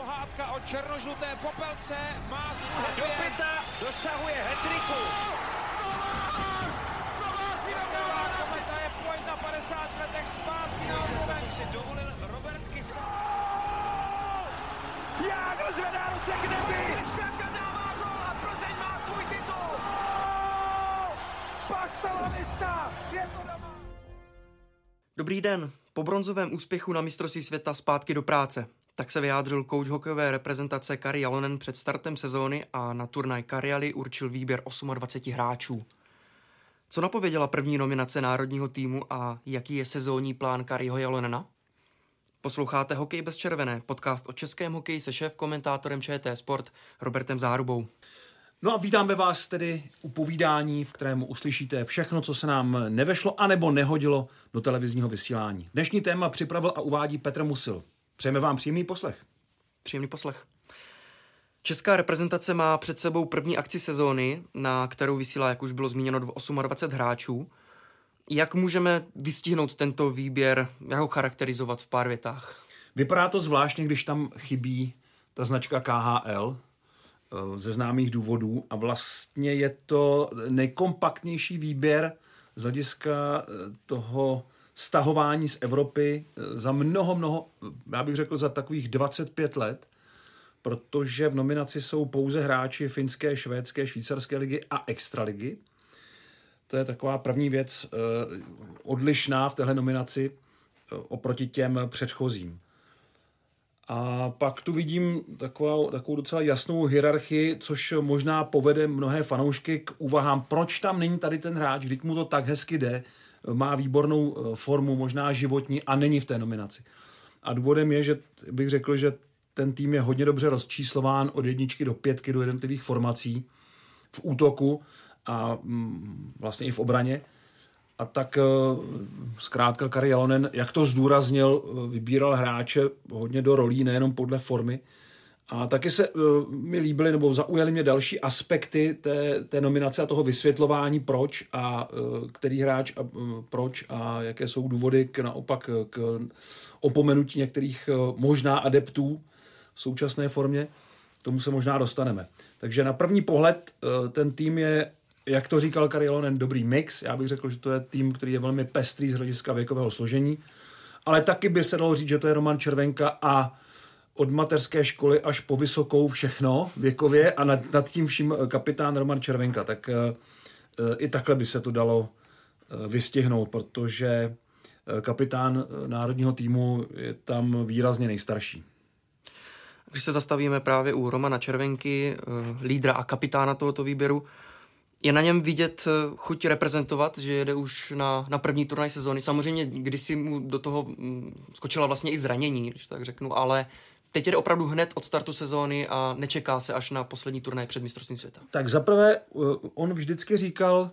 pohádka o černožluté popelce má svůj Do pěta dosahuje hetriku. Kometa je pojď na 50 letech zpátky na si dovolil Robert Kysa. Jágr zvedá ruce k nebi! Kristianka dává gol a Plzeň má svůj titul. Pastalanista! Je to doma! Dobrý den. Po bronzovém úspěchu na mistrovství světa zpátky do práce. Tak se vyjádřil kouč hokejové reprezentace Kari Jalonen před startem sezóny a na turnaj Kariali určil výběr 28 hráčů. Co napověděla první nominace národního týmu a jaký je sezónní plán Kariho Jalonena? Posloucháte Hokej bez červené, podcast o českém hokeji se šéf komentátorem ČT Sport Robertem Zárubou. No a vítáme vás tedy u povídání, v kterém uslyšíte všechno, co se nám nevešlo anebo nehodilo do televizního vysílání. Dnešní téma připravil a uvádí Petr Musil. Přejeme vám příjemný poslech. Příjemný poslech. Česká reprezentace má před sebou první akci sezóny, na kterou vysílá, jak už bylo zmíněno, 28 hráčů. Jak můžeme vystihnout tento výběr, jak ho charakterizovat v pár větách? Vypadá to zvláštně, když tam chybí ta značka KHL eh, ze známých důvodů a vlastně je to nejkompaktnější výběr z hlediska eh, toho stahování z Evropy eh, za mnoho, mnoho, já bych řekl za takových 25 let, protože v nominaci jsou pouze hráči finské, švédské, švýcarské ligy a extraligy. To je taková první věc eh, odlišná v téhle nominaci eh, oproti těm předchozím. A pak tu vidím takovou, takovou docela jasnou hierarchii, což možná povede mnohé fanoušky k úvahám, proč tam není tady ten hráč, když mu to tak hezky jde, má výbornou eh, formu, možná životní a není v té nominaci. A důvodem je, že bych řekl, že ten tým je hodně dobře rozčíslován od jedničky do pětky do jednotlivých formací v útoku a mm, vlastně i v obraně. A tak eh, zkrátka Kari Jalonen, jak to zdůraznil, eh, vybíral hráče hodně do rolí, nejenom podle formy. A taky se uh, mi líbily nebo zaujaly mě další aspekty té, té nominace a toho vysvětlování, proč a uh, který hráč a uh, proč a jaké jsou důvody k naopak k opomenutí některých uh, možná adeptů v současné formě. K tomu se možná dostaneme. Takže na první pohled uh, ten tým je jak to říkal Karilonen, dobrý mix. Já bych řekl, že to je tým, který je velmi pestrý z hlediska věkového složení. Ale taky by se dalo říct, že to je Roman Červenka a od mateřské školy až po vysokou všechno věkově a nad, nad tím vším kapitán Roman Červenka. Tak e, i takhle by se to dalo vystihnout, protože kapitán národního týmu je tam výrazně nejstarší. Když se zastavíme právě u Romana Červenky, lídra a kapitána tohoto výběru, je na něm vidět eh, chuť reprezentovat, že jede už na, na první turnaj sezóny. Samozřejmě kdysi mu do toho mm, skočila vlastně i zranění, když tak řeknu, ale teď jde opravdu hned od startu sezóny a nečeká se až na poslední turnaj před mistrovstvím světa. Tak zaprvé eh, on vždycky říkal,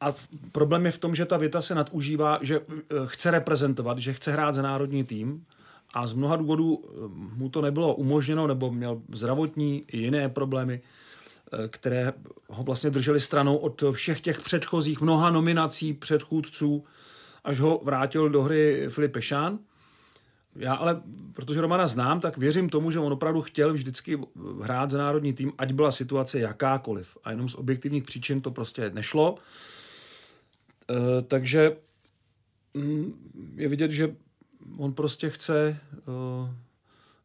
a problém je v tom, že ta věta se nadužívá, že eh, chce reprezentovat, že chce hrát za národní tým a z mnoha důvodů mu to nebylo umožněno, nebo měl zdravotní i jiné problémy které ho vlastně drželi stranou od všech těch předchozích mnoha nominací předchůdců, až ho vrátil do hry Filip Pešán. Já ale, protože Romana znám, tak věřím tomu, že on opravdu chtěl vždycky hrát za národní tým, ať byla situace jakákoliv. A jenom z objektivních příčin to prostě nešlo. E, takže mm, je vidět, že on prostě chce, e,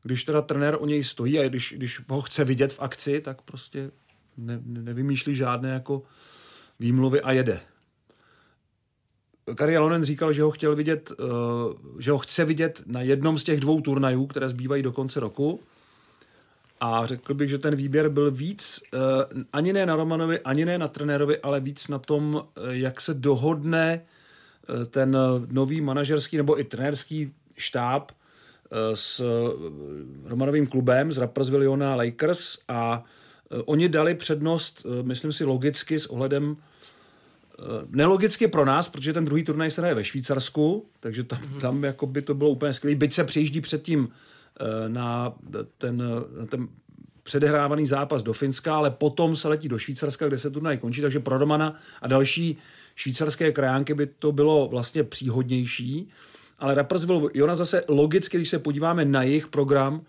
když teda trenér o něj stojí a když, když ho chce vidět v akci, tak prostě ne, nevymýšlí žádné jako výmluvy a jede. Kari Alonen říkal, že ho chtěl vidět, uh, že ho chce vidět na jednom z těch dvou turnajů, které zbývají do konce roku. A řekl bych, že ten výběr byl víc, uh, ani ne na Romanovi, ani ne na trenérovi, ale víc na tom, uh, jak se dohodne ten nový manažerský nebo i trenérský štáb s Romanovým klubem z Rapperswil Lakers a Eh, oni dali přednost, eh, myslím si, logicky s ohledem eh, nelogicky pro nás, protože ten druhý turnaj se hraje ve Švýcarsku, takže tam, mm-hmm. tam jako by to bylo úplně skvělé. Byť se přijíždí předtím na ten, na ten předehrávaný zápas do Finska, ale potom se letí do Švýcarska, kde se turnaj končí, takže pro Romana a další švýcarské krajánky by to bylo vlastně příhodnější. Ale Rapperswil, Jona zase logicky, když se podíváme na jejich program,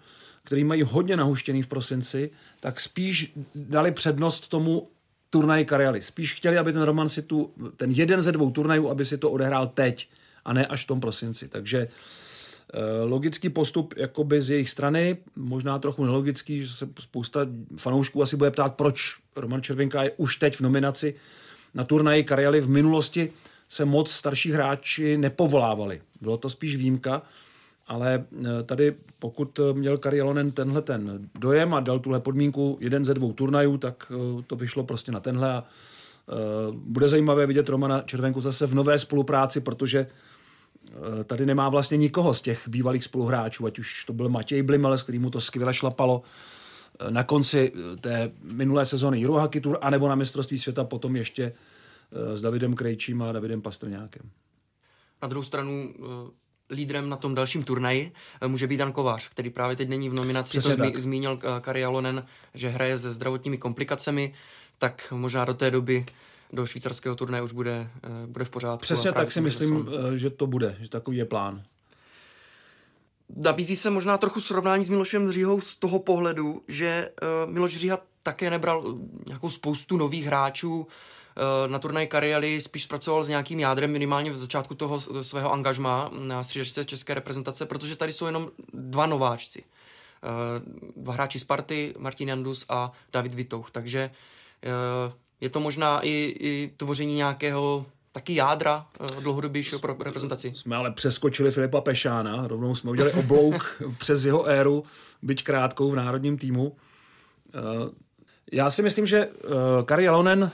který mají hodně nahuštěný v prosinci, tak spíš dali přednost tomu turnaji Kariali. Spíš chtěli, aby ten Roman si tu, ten jeden ze dvou turnajů, aby si to odehrál teď a ne až v tom prosinci. Takže eh, logický postup jakoby z jejich strany, možná trochu nelogický, že se spousta fanoušků asi bude ptát, proč Roman Červinka je už teď v nominaci na turnaji Kariali v minulosti se moc starší hráči nepovolávali. Bylo to spíš výjimka, ale e, tady pokud měl Kari Jalonen tenhle ten dojem a dal tuhle podmínku jeden ze dvou turnajů, tak e, to vyšlo prostě na tenhle a e, bude zajímavé vidět Romana Červenku zase v nové spolupráci, protože tady nemá vlastně nikoho z těch bývalých spoluhráčů, ať už to byl Matěj Blimel, s kterým to skvěle šlapalo na konci té minulé sezóny Eurohockey Tour, anebo na mistrovství světa potom ještě s Davidem Krejčím a Davidem Pastrňákem. Na druhou stranu lídrem na tom dalším turnaji eh, může být Dan Kovář, který právě teď není v nominaci. Přesně to zmi- zmínil eh, Kari Alonen, že hraje se zdravotními komplikacemi, tak možná do té doby do švýcarského turnaje už bude, bude v pořádku. Přesně tak si myslím, že to bude, že takový je plán. Nabízí se možná trochu srovnání s Milošem Říhou z toho pohledu, že Miloš Říha také nebral nějakou spoustu nových hráčů, Eh, na turnaj Kariali spíš zpracoval s nějakým jádrem minimálně v začátku toho svého angažma na střídačce české reprezentace, protože tady jsou jenom dva nováčci. Eh, dva hráči Sparty, Martin Jandus a David Vitouch, takže eh, je to možná i, i tvoření nějakého taky jádra dlouhodobějšího pro reprezentaci. Jsme ale přeskočili Filipa Pešána, rovnou jsme udělali oblouk přes jeho éru, byť krátkou v národním týmu. Já si myslím, že Kari Jalonen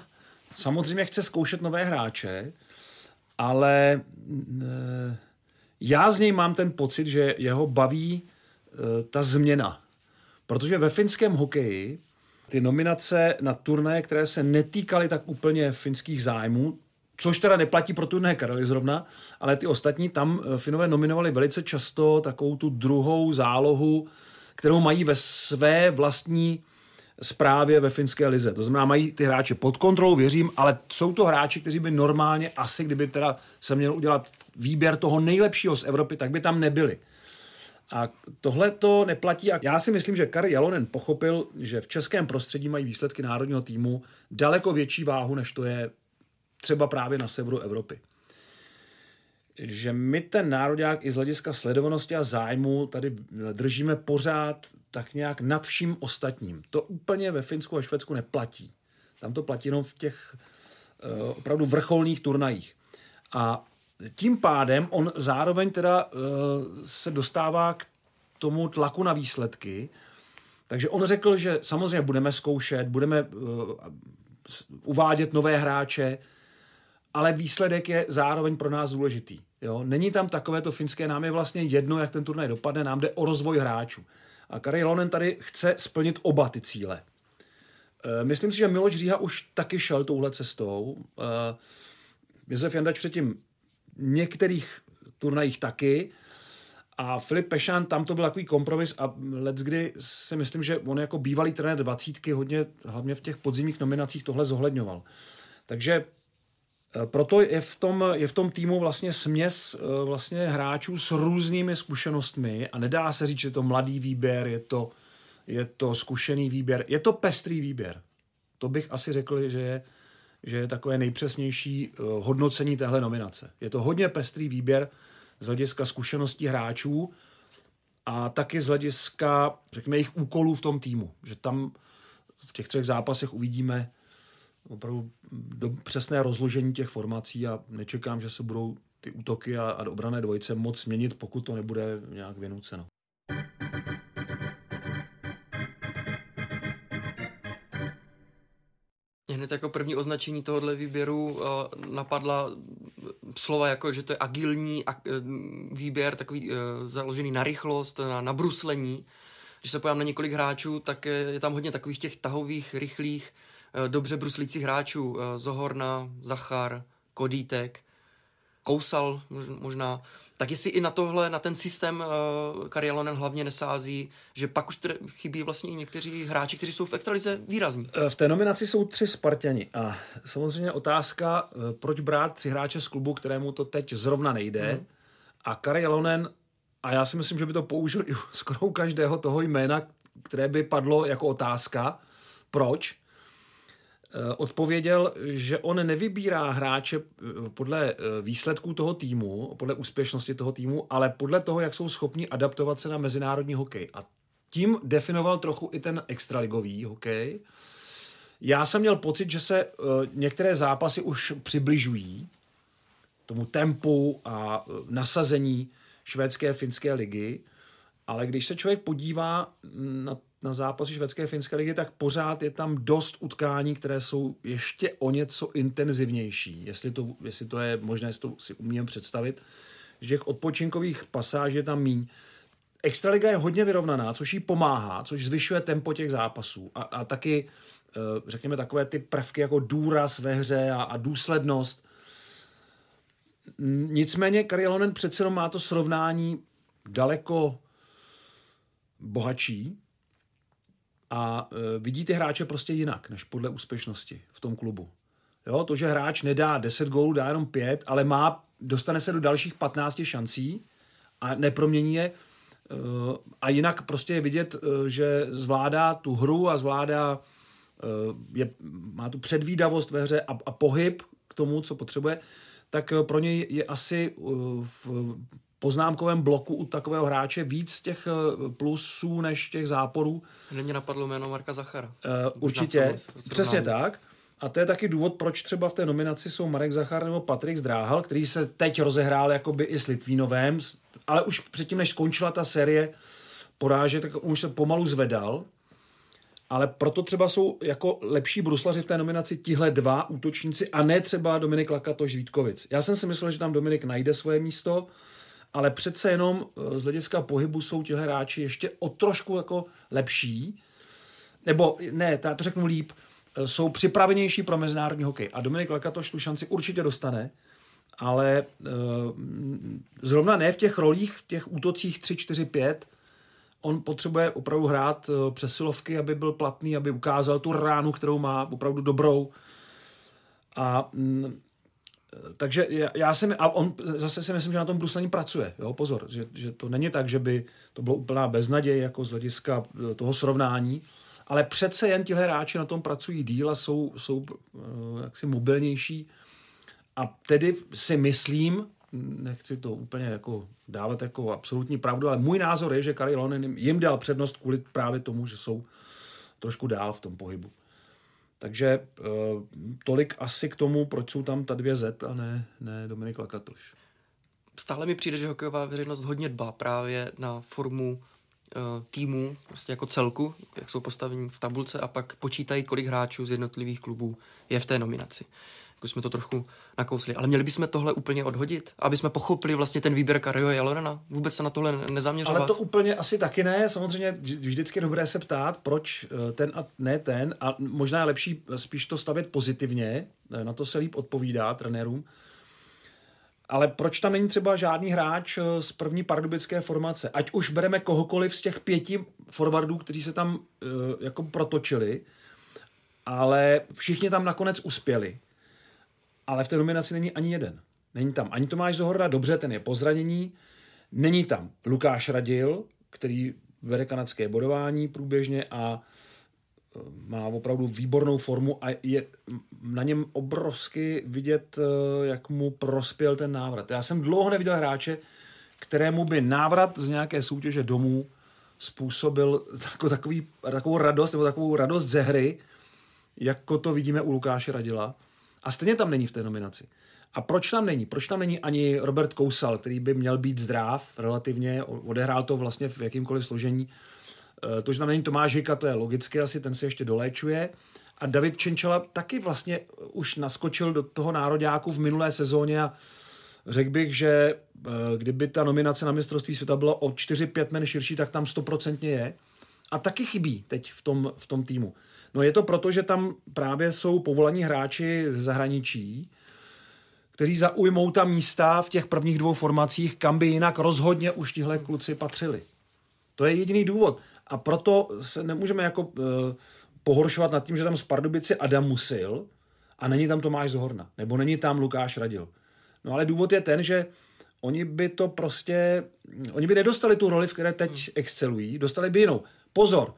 samozřejmě chce zkoušet nové hráče, ale e, já z něj mám ten pocit, že jeho baví e, ta změna. Protože ve finském hokeji ty nominace na turnaje, které se netýkaly tak úplně finských zájmů, což teda neplatí pro turné Karely zrovna, ale ty ostatní tam eh, Finové nominovali velice často takovou tu druhou zálohu, kterou mají ve své vlastní zprávě ve finské lize. To znamená, mají ty hráče pod kontrolou, věřím, ale jsou to hráči, kteří by normálně asi, kdyby teda se měl udělat výběr toho nejlepšího z Evropy, tak by tam nebyli. A tohle to neplatí. A já si myslím, že Kari Jalonen pochopil, že v českém prostředí mají výsledky národního týmu daleko větší váhu, než to je třeba právě na severu Evropy že my ten národák i z hlediska sledovanosti a zájmu tady držíme pořád tak nějak nad vším ostatním. To úplně ve Finsku a Švédsku neplatí. Tam to platí jenom v těch uh, opravdu vrcholných turnajích. A tím pádem on zároveň teda uh, se dostává k tomu tlaku na výsledky. Takže on řekl, že samozřejmě budeme zkoušet, budeme uh, uvádět nové hráče, ale výsledek je zároveň pro nás důležitý. Jo? Není tam takové to finské, nám je vlastně jedno, jak ten turnaj dopadne, nám jde o rozvoj hráčů. A Kari Lonen tady chce splnit oba ty cíle. E, myslím si, že Miloš Říha už taky šel touhle cestou. E, Josef Jandač předtím některých turnajích taky. A Filip Pešan, tam to byl takový kompromis a let kdy si myslím, že on jako bývalý trenér dvacítky hodně, hlavně v těch podzimních nominacích tohle zohledňoval. Takže Eh, proto je v tom, je v tom týmu vlastně směs eh, vlastně hráčů s různými zkušenostmi a nedá se říct, že je to mladý výběr, je to, je to zkušený výběr, je to pestrý výběr. To bych asi řekl, že je, že je takové nejpřesnější eh, hodnocení téhle nominace. Je to hodně pestrý výběr z hlediska zkušeností hráčů a taky z hlediska, řekněme, jejich úkolů v tom týmu. Že tam v těch třech zápasech uvidíme, opravdu do přesné rozložení těch formací a nečekám, že se budou ty útoky a, a obrané dvojice moc změnit, pokud to nebude nějak vynuceno. hned jako první označení tohohle výběru uh, napadla slova jako, že to je agilní uh, výběr, takový uh, založený na rychlost, na, na bruslení. Když se pojám na několik hráčů, tak je, je tam hodně takových těch tahových, rychlých, Eh, dobře bruslících hráčů. Eh, Zohorna, Zachar, Kodítek, Kousal možná. Tak jestli i na tohle, na ten systém uh, Karialonen hlavně nesází, že pak už chybí vlastně i někteří hráči, kteří jsou v extralize výrazní. V té nominaci jsou tři Spartani a samozřejmě otázka, proč brát tři hráče z klubu, kterému to teď zrovna nejde. Mm. A Karialonen a já si myslím, že by to použil i skoro u každého toho jména, které by padlo jako otázka, proč, eh, odpověděl, že on nevybírá hráče eh, podle eh, výsledků toho týmu, podle úspěšnosti toho týmu, ale podle toho, jak jsou schopni adaptovat se na mezinárodní hokej. A tím definoval trochu i ten extraligový hokej. Já jsem měl pocit, že se některé zápasy už přibližují tomu tempu a nasazení švédské finské ligy, ale když se člověk podívá na, na zápasy švédské finské ligy, tak pořád je tam dost utkání, které jsou ještě o něco intenzivnější. Jestli to, jestli to je možné, jestli to si umím představit, že těch odpočinkových pasáží je tam míň. Extraliga je hodně vyrovnaná, což jí pomáhá, což zvyšuje tempo těch zápasů. A, a taky, eh, řekněme, takové ty prvky jako důraz ve hře a, a důslednost. Nicméně Karialonen přece má to srovnání daleko bohatší a e, vidí ty hráče prostě jinak, než podle úspěšnosti v tom klubu. Jo, to, že hráč nedá 10 gólů, dá jenom 5, ale má, dostane se do dalších 15 šancí a nepromění je. E, a jinak prostě je vidět, e, že zvládá tu hru a zvládá, je, má tu předvídavost ve hře a, a pohyb k tomu, co potřebuje, tak pro něj je asi v poznámkovém bloku u takového hráče víc těch eh, plusů než těch záporů. Není napadlo jméno Marka Zachara. Uh, určitě, přesně tak. A to je taky důvod, proč třeba v té nominaci jsou Marek Zachar nebo Patrik Zdráhal, který se teď rozehrál jakoby i s Litvínovém, ale už předtím, než skončila ta série porážek, tak už se pomalu zvedal. Ale proto třeba jsou jako lepší bruslaři v té nominaci tihle dva útočníci a ne třeba Dominik Lakatoš Vítkovic. Já jsem si myslel, že tam Dominik najde svoje místo, ale přece jenom eh, z hlediska pohybu jsou tihle hráči ještě o trošku jako lepší, nebo ne, já to řeknu líp, eh, jsou připravenější pro mezinárodní hokej. A Dominik Lekatoš tu šanci určitě dostane, ale uh, zrovna ne v těch rolích, v těch útocích 3, 4, 5, on potřebuje opravdu hrát přesilovky, aby byl platný, aby ukázal tu ránu, kterou má, opravdu dobrou. A mm, takže já si, a on zase si myslím, že na tom bruslení pracuje, jo, pozor, že, že to není tak, že by to bylo úplná beznaděj jako z hlediska eh, toho srovnání, ale přece jen tihle hráči na tom pracují díl a jsou, jsou uh, jaksi mobilnější a tedy si myslím, nechci to úplně jako dávat jako absolutní pravdu, ale můj názor je, že Kari Lonen jim dal přednost kvůli právě tomu, že jsou trošku dál v tom pohybu. Takže eh, tolik asi k tomu, proč jsou tam ta dvě Z a ne, ne Dominik Lakatoš. Stále mi přijde, že hokejová veřejnost hodně dbá právě na formu uh, týmu, prostě jako celku, jak jsou postavení v tabulce a pak počítají, kolik hráčů z jednotlivých klubů je v té nominaci jako jsme to trochu nakousli. Ale měli bychom tohle úplně odhodit, aby jsme pochopili vlastně ten výběr Kario Jalorena. Vůbec se na tohle nezaměřovat. Ale to úplně asi taky ne. Samozřejmě vždycky je dobré se ptát, proč eh, ten a ne ten. A možná je lepší spíš to stavět pozitivně. Eh, na to se líp odpovídá trenérům. Ale proč tam není třeba žádný hráč eh, z první pardubické formace? Ať už bereme kohokoliv z těch pěti forwardů, kteří se tam jako protočili, ale všichni tam nakonec uspěli ale v té nominaci není ani jeden. Není tam ani Tomáš Zohorna, dobře, ten je po zranění. Není tam Lukáš Radil, který vede kanadské bodování průběžně a e, má opravdu výbornou formu a je na něm obrovsky vidět, e, jak mu prospěl ten návrat. Já jsem dlouho neviděl hráče, kterému by návrat z nějaké soutěže domů způsobil takový, takovou radost nebo takovou radost ze hry, jako to vidíme u Lukáše Radila. A stejně tam není v té nominaci. A proč tam není? Proč tam není ani Robert Kousal, který by měl být zdrav relativně, odehrál to vlastně v jakýmkoliv složení. E, to, že tam není Tomáš Hika, to je logicky, asi ten se ještě doléčuje. A David Čenčela taky vlastně už naskočil do toho nároďáku v minulé sezóně a řekl bych, že e, kdyby ta nominace na mistrovství světa byla o 4-5 men širší, tak tam stoprocentně je. A taky chybí teď v tom, v tom týmu. No je to proto, že tam právě jsou povolaní hráči z zahraničí, kteří zaujmou ta místa v těch prvních dvou formacích, kam by jinak rozhodně už tihle kluci patřili. To je jediný důvod. A proto se nemůžeme jako uh, pohoršovat nad tím, že tam z Pardubice Adam Musil a není tam Tomáš Zohorna, nebo není tam Lukáš Radil. No ale důvod je ten, že oni by to prostě, oni by nedostali tu roli, v které teď excelují, dostali by jinou. Pozor,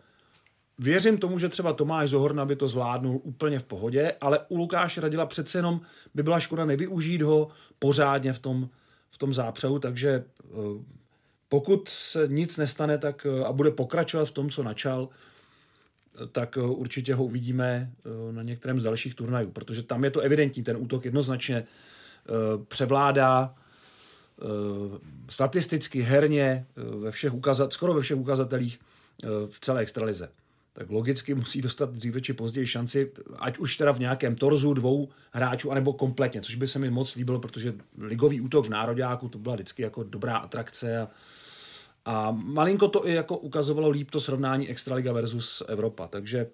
Věřím tomu, že třeba Tomáš Zohorna by to zvládnul úplně v pohodě, ale u Lukáše Radila přece jenom by byla škoda nevyužít ho pořádně v tom, v tom zápřehu, takže eh, pokud se nic nestane tak eh, a bude pokračovat v tom, co načal, eh, tak určitě ho uvidíme na některém z dalších turnajů, protože tam je to evidentní, ten útok jednoznačně převládá statisticky, herně, ve všech ukazat, skoro ve všech ukazatelích v celé extralize tak logicky musí dostat dříve či později šanci, ať už teda v nějakém torzu dvou hráčů, anebo kompletně, což by se mi moc líbilo, protože ligový útok v Nároďáku to byla vždycky jako dobrá atrakce a, a malinko to i jako ukazovalo líp to srovnání Extraliga versus Evropa, takže e,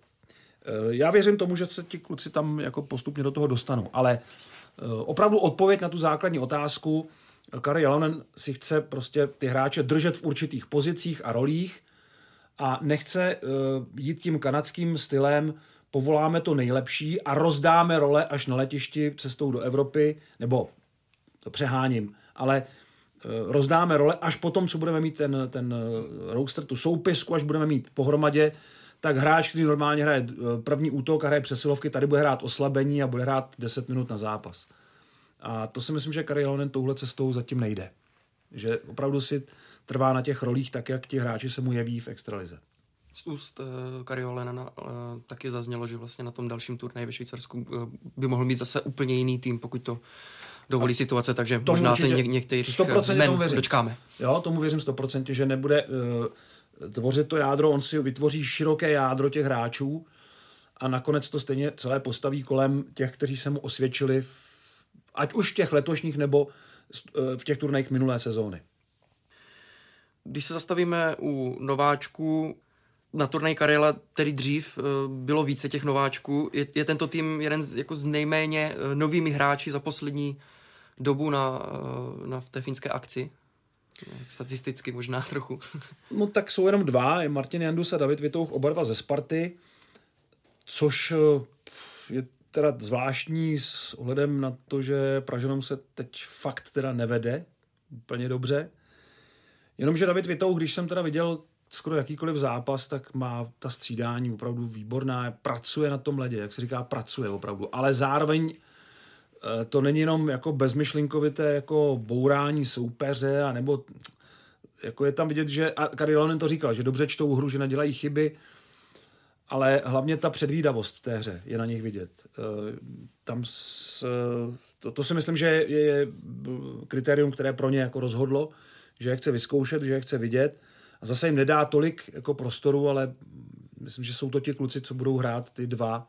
já věřím tomu, že se ti kluci tam jako postupně do toho dostanou, ale e, opravdu odpověď na tu základní otázku, Kari Jalonen si chce prostě ty hráče držet v určitých pozicích a rolích, a nechce uh, jít tím kanadským stylem, povoláme to nejlepší a rozdáme role až na letišti cestou do Evropy, nebo to přeháním, ale uh, rozdáme role až potom, co budeme mít ten, ten uh, roadster, tu soupisku, až budeme mít pohromadě, tak hráč, který normálně hraje první útok a hraje přesilovky, tady bude hrát oslabení a bude hrát 10 minut na zápas. A to si myslím, že Kari touhle cestou zatím nejde. Že opravdu si trvá na těch rolích tak, jak ti hráči se mu jeví v extralize. Z úst uh, Kariolenana uh, taky zaznělo, že vlastně na tom dalším turnaji ve Švýcarsku uh, by mohl mít zase úplně jiný tým, pokud to dovolí situace, takže tomu možná se něk- některých men tomu dočkáme. Jo, tomu věřím 100%, že nebude uh, tvořit to jádro, on si vytvoří široké jádro těch hráčů a nakonec to stejně celé postaví kolem těch, kteří se mu osvědčili, v, ať už v těch letošních nebo v těch turnajích minulé sezóny. Když se zastavíme u nováčků, na turnaj Karela, tedy dřív eh, bylo více těch nováčků. Je, je tento tým jeden z, jako z nejméně eh, novými hráči za poslední dobu na, eh, na v té finské akci? Statisticky možná trochu. No tak jsou jenom dva, je Martin Jandus a David Vitouch, oba dva ze Sparty, což je teda zvláštní s ohledem na to, že Pražanom se teď fakt teda nevede úplně dobře. Jenomže David Vitou, když jsem teda viděl skoro jakýkoliv zápas, tak má ta střídání opravdu výborná, pracuje na tom ledě, jak se říká, pracuje opravdu, ale zároveň eh, to není jenom jako bezmyšlinkovité jako bourání soupeře, a nebo jako je tam vidět, že, a Karilonen to říkal, že dobře čtou hru, že nedělají chyby, ale hlavně ta předvídavost té hře je na nich vidět. Eh, tam s, to, to si myslím, že je, je kritérium, které pro ně jako rozhodlo, že je chce vyzkoušet, že je chce vidět. A zase jim nedá tolik jako prostoru, ale myslím, že jsou to ti kluci, co budou hrát ty dva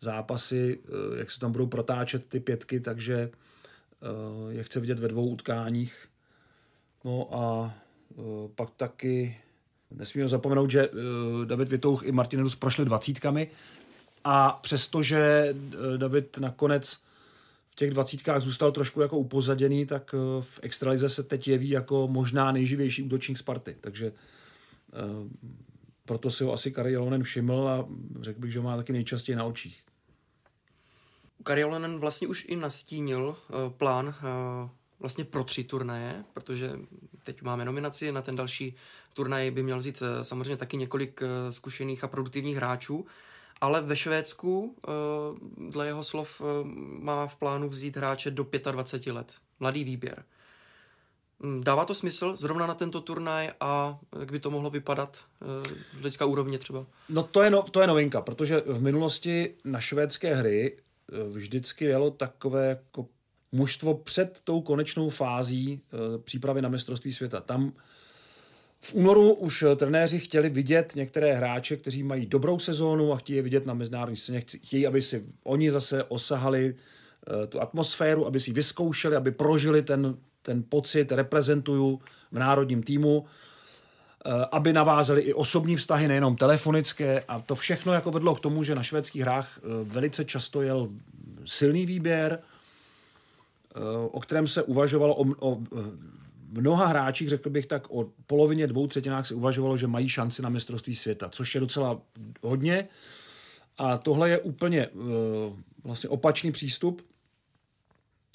zápasy, eh, jak se tam budou protáčet ty pětky, takže eh, je chce vidět ve dvou utkáních. No a eh, pak taky nesmíme zapomenout, že David Vitouch i Martinus prošli dvacítkami a přestože David nakonec těch dvacítkách zůstal trošku jako upozaděný, tak eh, v extralize se teď jeví jako možná nejživější útočník Sparty. Takže uh, proto si ho asi Kari Jalonen všiml a řekl bych, že ho má taky nejčastěji na očích. Kari Jalonen vlastně už i nastínil uh, plán vlastně pro tři turnaje, protože teď máme nominaci na ten další turnaj by měl vzít samozřejmě taky několik zkušených a produktivních hráčů. Ale ve Švédsku, eh, dle jeho slov, eh, má v plánu vzít hráče do 25 let. Mladý výběr. Hm, dává to smysl zrovna na tento turnaj a jak by to mohlo vypadat eh, z hlediska úrovně třeba? No to je, no, to je novinka, protože v minulosti na švédské hry vždycky jelo takové jako mužstvo před tou konečnou fází přípravy na mistrovství světa. Tam v únoru už eh, trenéři chtěli vidět některé hráče, kteří mají dobrou sezónu a chtějí je vidět na mezinárodní scéně. Chtějí, aby si oni zase osahali uh, tu atmosféru, aby si vyzkoušeli, aby prožili ten, ten pocit, reprezentuju v národním týmu, uh, aby navázali i osobní vztahy, nejenom telefonické. A to všechno jako vedlo k tomu, že na švédských hrách velice často jel silný výběr, o kterém se uvažovalo o, o mnoha hráčích, řekl bych tak, o polovině, dvou třetinách se uvažovalo, že mají šanci na mistrovství světa, což je docela hodně. A tohle je úplně uh, vlastně opačný přístup.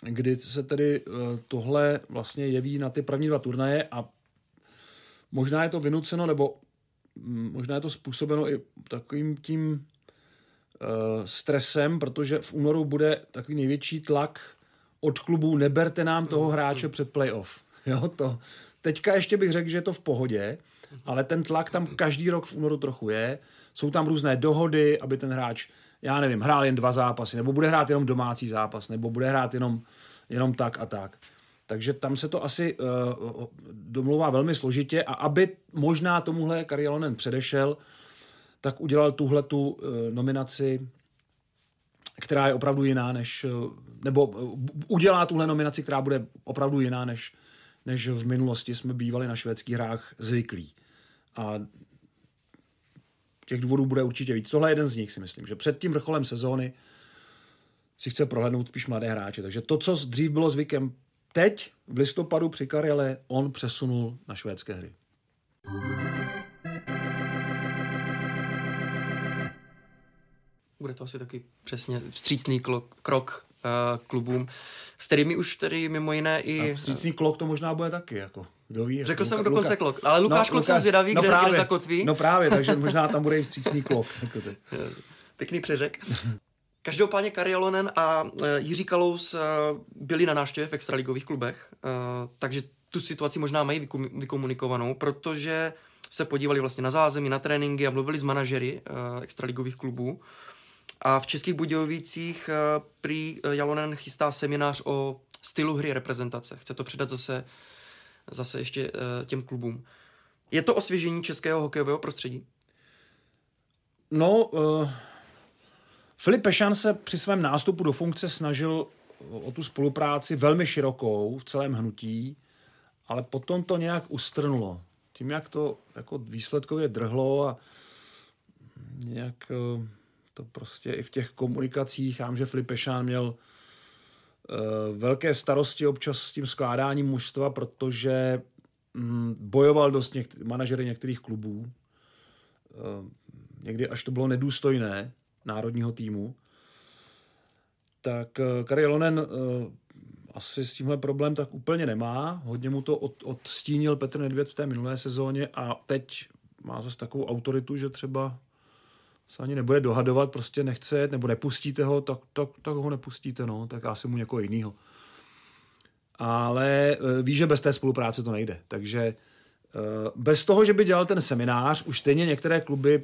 kdy se tedy eh, tohle vlastně jeví na ty první dva turnaje a možná je to vynuceno, nebo mm, možná je to způsobeno i takovým tím uh, stresem, protože v únoru bude takový největší tlak od klubů, neberte nám toho hráče před playoff. Jo, to. Teďka ještě bych řekl, že je to v pohodě, ale ten tlak tam každý rok v únoru trochu je. Jsou tam různé dohody, aby ten hráč, já nevím, hrál jen dva zápasy, nebo bude hrát jenom domácí zápas, nebo bude hrát jenom, jenom tak a tak. Takže tam se to asi uh, domluvá velmi složitě a aby možná tomuhle Karialonen předešel, tak udělal tuhle tu uh, nominaci, která je opravdu jiná než, uh, nebo uh, udělá tuhle nominaci, která bude opravdu jiná než, než v minulosti jsme bývali na švédských hrách zvyklí. A těch důvodů bude určitě víc. Tohle je jeden z nich, si myslím, že před tím vrcholem sezóny si chce prohlédnout spíš mladé hráče. Takže to, co dřív bylo zvykem, teď v listopadu při Karjele on přesunul na švédské hry. Bude to asi taky přesně vstřícný krok, klubům, s kterými už tedy mimo jiné i... Vstřícný klok to možná bude taky, jako. Kdo ví, Řekl jsem dokonce Luka... klok, ale Lukáš no, Klok jsem zvědavý, no kde, právě, kde zakotví. No právě, takže možná tam bude i vstřícný klok. Pěkný přeřek. Každopádně Karialonen a e, Jiří Kalous e, byli na návštěvě v extraligových klubech, takže tu situaci možná mají vykomunikovanou, protože se podívali vlastně na zázemí, na tréninky a mluvili s manažery extraligových klubů. A v Českých Budějovicích prý Jalonen chystá seminář o stylu hry reprezentace. Chce to předat zase, zase ještě těm klubům. Je to osvěžení českého hokejového prostředí? No, uh Filip Pešan se při svém nástupu do funkce snažil o tu spolupráci velmi širokou v celém hnutí, ale potom to nějak ustrnulo. Tím, jak to jako výsledkově drhlo a nějak eh, to prostě i v těch komunikacích, já že Filip Pešán měl uh, velké starosti občas s tím skládáním mužstva, protože um, bojoval dost něk- manažery některých klubů. Uh, někdy až to bylo nedůstojné národního týmu, tak eh, Kari Lonen asi s tímhle problém tak úplně nemá. Hodně mu to od, odstínil Petr Nedvěd v té minulé sezóně a teď má zase takovou autoritu, že třeba se ani nebude dohadovat, prostě nechce nebo nepustíte ho, tak, tak, tak ho nepustíte, no, tak asi mu někoho jiného. Ale uh, ví, že bez té spolupráce to nejde. Takže uh, bez toho, že by dělal ten seminář, už stejně některé kluby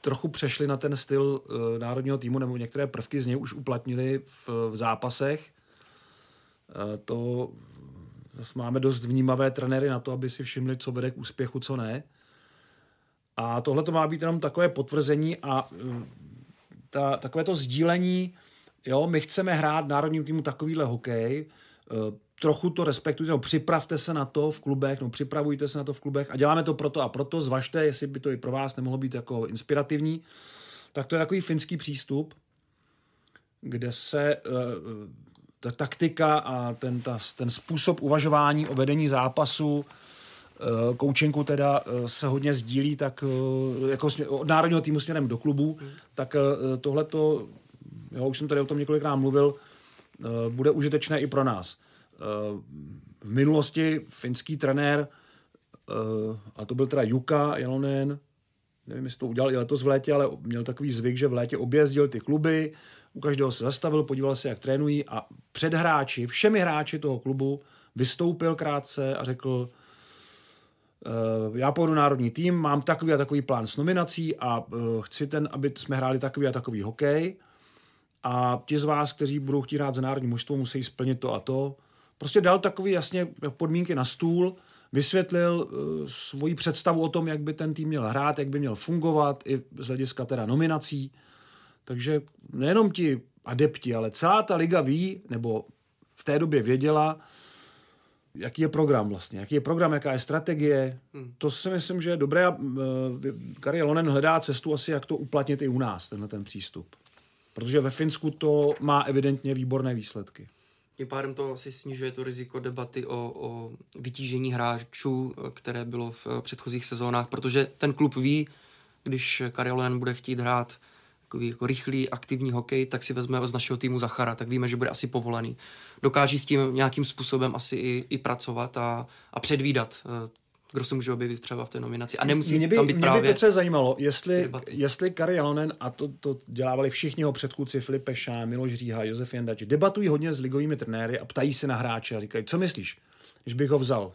trochu přešli na ten styl uh, národního týmu, nebo některé prvky z něj už uplatnili v, v zápasech. To zase máme dost vnímavé trenéry na to, aby si všimli, co vede k úspěchu, co ne. A tohle to má být jenom takové potvrzení a uh, ta, takové to sdílení, jo, my chceme hrát v národním týmu takovýhle hokej, uh, trochu to respektujte, no, připravte se na to v klubech, no, připravujte se na to v klubech a děláme to proto a proto, zvažte, jestli by to i pro vás nemohlo být jako inspirativní. Tak to je takový finský přístup, kde se uh, ta taktika a ten, ta, ten způsob uvažování o vedení zápasu, koučenku teda uh, se hodně sdílí, tak uh, jako směr, od národního týmu směrem do klubu, hmm. tak tohleto, jo, už jsem tady o tom několikrát mluvil, bude užitečné i pro nás v minulosti finský trenér, eh, a to byl teda Juka Jalonen, nevím, jestli to udělal i letos v létě, ale měl takový zvyk, že v létě objezdil ty kluby, u každého se zastavil, podíval se, jak trénují a před hráči, všemi hráči toho klubu vystoupil krátce a řekl, eh, já půjdu národní tým, mám takový a takový plán s nominací a eh, chci ten, aby jsme hráli takový a takový hokej a ti z vás, kteří budou chtít hrát za národní mužstvo, musí splnit to a to Prostě dal takový jasně podmínky na stůl, vysvětlil uh, svoji představu o tom, jak by ten tým měl hrát, jak by měl fungovat, i z hlediska teda nominací. Takže nejenom ti adepti, ale celá ta liga ví, nebo v té době věděla, jaký je program vlastně, jaký je program, jaká je strategie. Hmm. To si myslím, že je dobré a Kari Lonen hledá cestu asi, jak to uplatnit i u nás, tenhle ten přístup. Protože ve Finsku to má evidentně výborné výsledky. Tím pádem to asi snižuje to riziko debaty o, o vytížení hráčů, které bylo v předchozích sezónách, protože ten klub ví, když Kariolen bude chtít hrát takový jako rychlý, aktivní hokej, tak si vezme z našeho týmu Zachara, tak víme, že bude asi povolený. Dokáží s tím nějakým způsobem asi i, i pracovat a, a předvídat, eh, kdo se může objevit třeba v té nominaci. A nemusí mě by, tam být mě právě... by Petře zajímalo, jestli, jestli Kari Jalonen, a to, to dělávali všichni jeho předchůdci, Filipe Šán, Miloš Říha, Josef Jandač, debatují hodně s ligovými trenéry a ptají se na hráče a říkají, co myslíš, když bych ho vzal?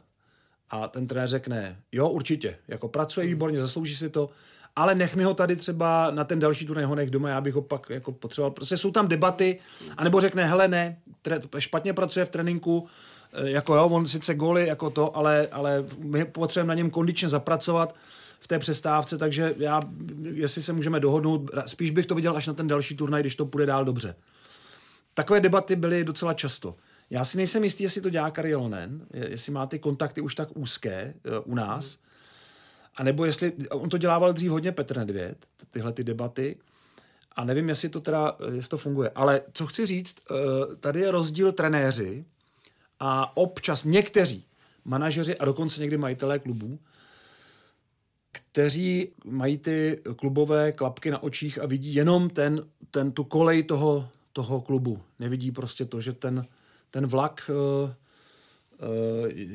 A ten trenér řekne, jo, určitě, jako pracuje výborně, zaslouží si to, ale nech mi ho tady třeba na ten další turnaj ho nech doma, já bych ho pak jako potřeboval. Prostě jsou tam debaty, anebo řekne, hele ne, tre, špatně pracuje v tréninku, eh, jako jo, on sice góly jako to, ale, ale my potřebujeme na něm kondičně zapracovat v té přestávce, takže já, jestli se můžeme dohodnout, spíš bych to viděl až na ten další turnaj, když to půjde dál dobře. Takové debaty byly docela často. Já si nejsem jistý, jestli to dělá Kari Jelonen, jestli má ty kontakty už tak úzké eh, u nás, a nebo jestli, on to dělával dřív hodně Petr Nedvěd, tyhle ty debaty, a nevím, jestli to teda, jestli to funguje. Ale co chci říct, eh, tady je rozdíl trenéři a občas někteří manažeři a dokonce někdy majitelé klubů, kteří mají ty klubové klapky na očích a vidí jenom ten, ten tu kolej toho, toho klubu. Nevidí prostě to, že ten, ten vlak eh,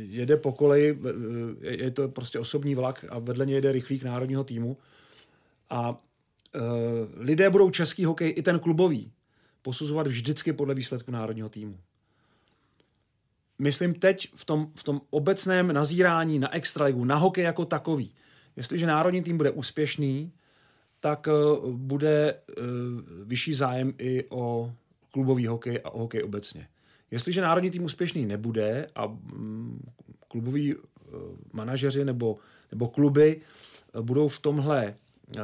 jede po koleji, eh, je to prostě osobní vlak a vedle něj jede rychlík národního týmu. A lidé budou český hokej, i ten klubový, posuzovat vždycky podle výsledku národního týmu. Myslím teď v tom, v tom obecném nazírání na extraligu, na hokej jako takový. Jestliže národní tým bude úspěšný, tak bude vyšší zájem i o klubový hokej a o hokej obecně. Jestliže národní tým úspěšný nebude a mm, kluboví uh, manažeři nebo, nebo kluby uh, budou v tomhle uh,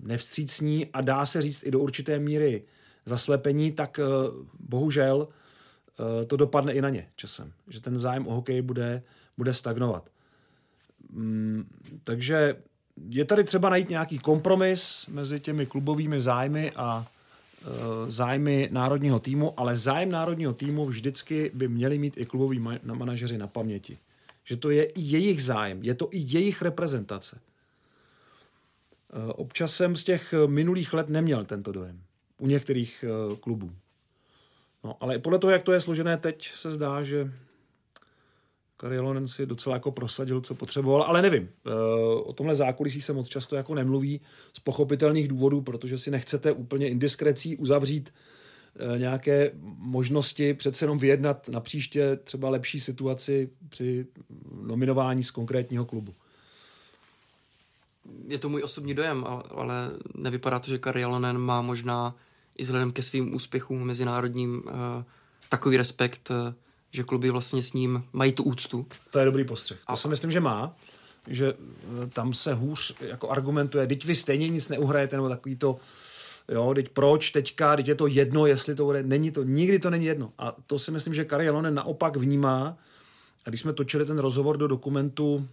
nevstřícní a dá se říct i do určité míry zaslepení, tak bohužel to dopadne i na ně časem. Že ten zájem o hokej bude, bude stagnovat. Mm, takže je tady třeba najít nějaký kompromis mezi těmi klubovými zájmy a zájmy národního týmu, ale zájem národního týmu vždycky by měli mít i kluboví ma- na manažeři na paměti. Že to je i jejich zájem, je to i jejich reprezentace. E, občas jsem z těch minulých let neměl tento dojem. U některých e, klubů. No, ale podle toho, jak to je složené teď, se zdá, že Karielonen si docela jako prosadil, co potřeboval, ale nevím. Eh, o tomhle zákulisí se moc často jako nemluví z pochopitelných důvodů, protože si nechcete úplně indiskrecí uzavřít eh, nějaké možnosti přece jenom vyjednat na příště třeba lepší situaci při nominování z konkrétního klubu. Je to můj osobní dojem, ale, nevypadá to, že Kari Jalonen má možná i vzhledem ke svým úspěchům mezinárodním uh, takový respekt že kluby vlastně s ním mají tu úctu. To je dobrý postřeh. To si myslím, že má, že eh, tam se hůř jako argumentuje, teď vy stejně nic neuhrajete, nebo takový to, jo, teď proč teďka, teď je to jedno, jestli to bude, není to, nikdy to není jedno. A to si myslím, že Kari Jalonen naopak vnímá, a když jsme točili ten rozhovor do dokumentu,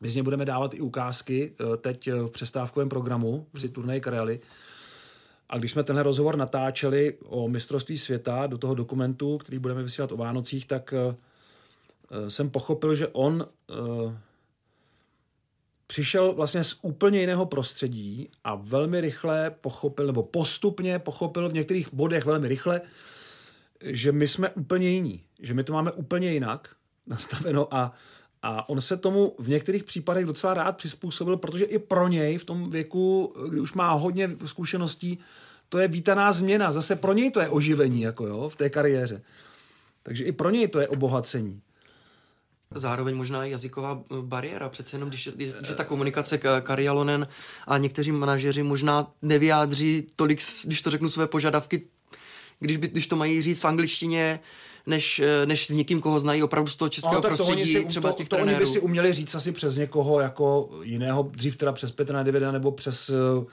my z něj budeme dávat i ukázky eh, teď eh, v přestávkovém programu při turnaji Karely, a když jsme tenhle rozhovor natáčeli o mistrovství světa do toho dokumentu, který budeme vysílat o Vánocích, tak uh, jsem pochopil, že on uh, přišel vlastně z úplně jiného prostředí a velmi rychle pochopil, nebo postupně pochopil v některých bodech velmi rychle, že my jsme úplně jiní, že my to máme úplně jinak nastaveno a, a on se tomu v některých případech docela rád přizpůsobil, protože i pro něj v tom věku, kdy už má hodně zkušeností, to je vítaná změna. Zase pro něj to je oživení jako jo, v té kariéře. Takže i pro něj to je obohacení. Zároveň možná i jazyková bariéra, přece jenom, když, že ta komunikace Kari Jalonen a někteří manažeři možná nevyjádří tolik, když to řeknu, své požadavky, když, by, když to mají říct v angličtině, než, než s někým, koho znají opravdu z toho českého no, prostředí, si, třeba to, těch to trenérů. oni by si uměli říct asi přes někoho jako jiného, dřív teda přes Petra Nedvěda nebo přes uh,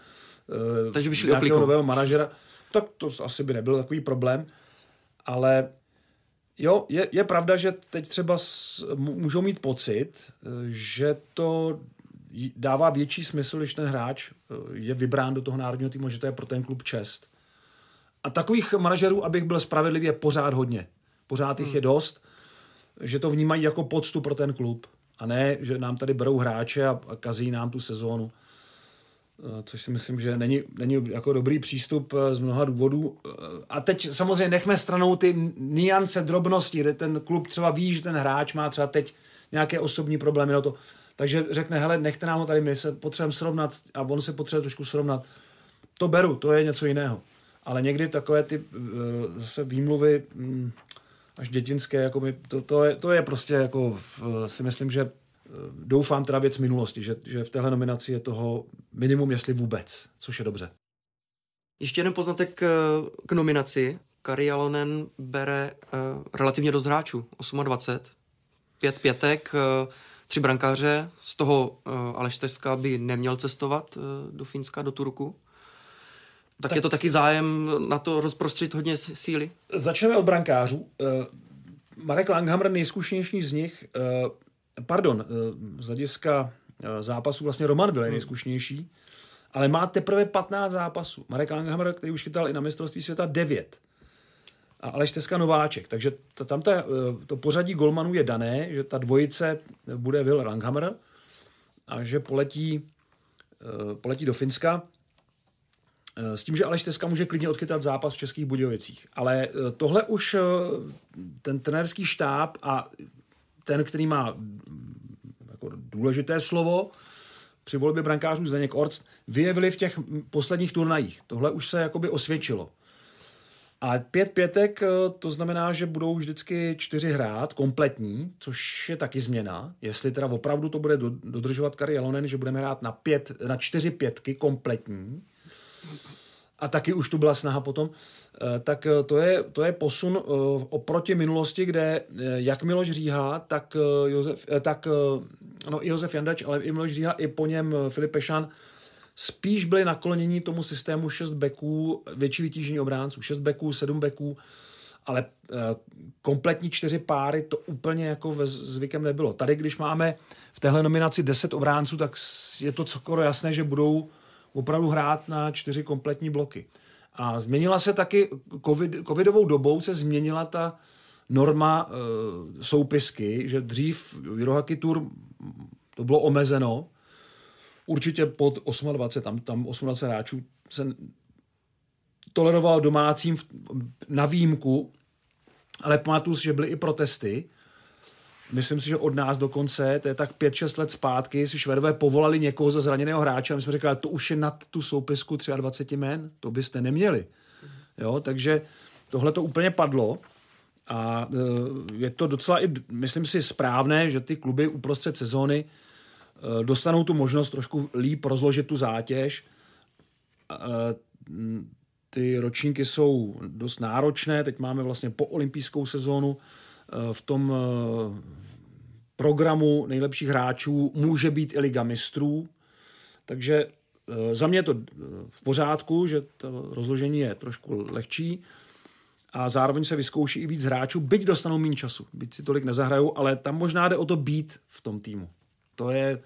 Takže by šli nějakého nového manažera, tak to asi by nebyl takový problém. Ale jo, je, je pravda, že teď třeba s, můžou mít pocit, eh, že to dává větší smysl, když ten hráč eh, je vybrán do toho národního týmu, že to je pro ten klub čest. A takových manažerů, abych byl spravedlivý, je pořád hodně. Pořád jich hmm. je dost, že to vnímají jako poctu pro ten klub. A ne, že nám tady berou hráče a, a kazí nám tu sezónu. Eh, což si myslím, že není, není jako dobrý přístup eh, z mnoha důvodů. Eh, a teď samozřejmě nechme stranou ty niance, drobnosti, kde ten klub třeba ví, že ten hráč má třeba teď nějaké osobní problémy na to. Takže řekne, hele, nechte nám ho tady, my se potřebujeme srovnat a on se potřebuje trošku srovnat. To beru, to je něco jiného. Ale někdy takové ty zase výmluvy mm, až dětinské, jako my, to, to, je, to je prostě jako, si myslím, že doufám teda věc minulosti, že, že v téhle nominaci je toho minimum, jestli vůbec, což je dobře. Ještě jeden poznatek k, eh, k nominaci. Kari Alonen bere uh, relativně dost hráčů, 28, pět pětek, uh, tři brankáře, z toho uh, Aleš by neměl cestovat uh, do Finska, do Turku. Tak, tak je to taky zájem na to rozprostřit hodně síly? Začneme od brankářů. Uh, Marek Langhammer, nejzkušenější z nich, uh, pardon, eh, z hlediska eh, zápasu vlastně Roman byl hmm. nejzkušenější, ale má teprve 15 zápasů. Marek Langhammer, který už chytal i na mistrovství světa 9. A Aleš Teska Nováček. Takže to, tam ta, eh, to pořadí golmanů je dané, že ta dvojice bude Will Langhammer a že poletí, poletí do Finska s tím, že Aleš Teska může klidně odchytat zápas v Českých Budějovicích. Ale tohle už ten trenérský štáb a ten, který má jako důležité slovo při volbě brankářů Zdeněk Orc, vyjevili v těch posledních turnajích. Tohle už se jakoby osvědčilo. A pět pětek, eh, to znamená, že budou vždycky čtyři hrát, kompletní, což je taky změna. Jestli teda opravdu to bude dodržovat Kari Jalonen, že budeme hrát na, pět, na čtyři pětky kompletní, a taky už tu byla snaha potom, eh, tak eh, to je, to je posun eh, oproti minulosti, kde jak Miloš Říha, tak Josef, tak, no, Josef Jandač, ale i Miloš Říha, i po něm Filip Pešan, spíš byli naklonění tomu systému 6 beků, větší vytížení obránců, 6 beků, 7 beků, ale kompletní čtyři páry to úplně jako ve zvykem nebylo. Tady, když máme v téhle nominaci 10 obránců, tak je to skoro jasné, že budou opravdu hrát na čtyři kompletní bloky. A změnila se taky, COVID, covidovou dobou se změnila ta norma e, soupisky, že dřív Jirohaky Tour to bylo omezeno, určitě pod 28, tam, tam 28 hráčů se tolerovalo domácím na výjimku, ale pamatuju si, že byly i protesty, Myslím si, že od nás dokonce, to je tak 5-6 let zpátky, si Švedové povolali někoho za zraněného hráče a my jsme řekli, to už je nad tu soupisku 23 men, to byste neměli. Jo, takže tohle to úplně padlo a e, je to docela i, myslím si, správné, že ty kluby uprostřed sezóny e, dostanou tu možnost trošku líp rozložit tu zátěž. E, ty ročníky jsou dost náročné, teď máme vlastně po olympijskou sezónu, v tom eh, programu nejlepších hráčů může být i Liga mistrů, takže eh, za mě je to v pořádku, že to rozložení je trošku lehčí a zároveň se vyzkouší i víc hráčů, byť dostanou méně času, byť si tolik nezahrajou, ale tam možná jde o to být v tom týmu. To je,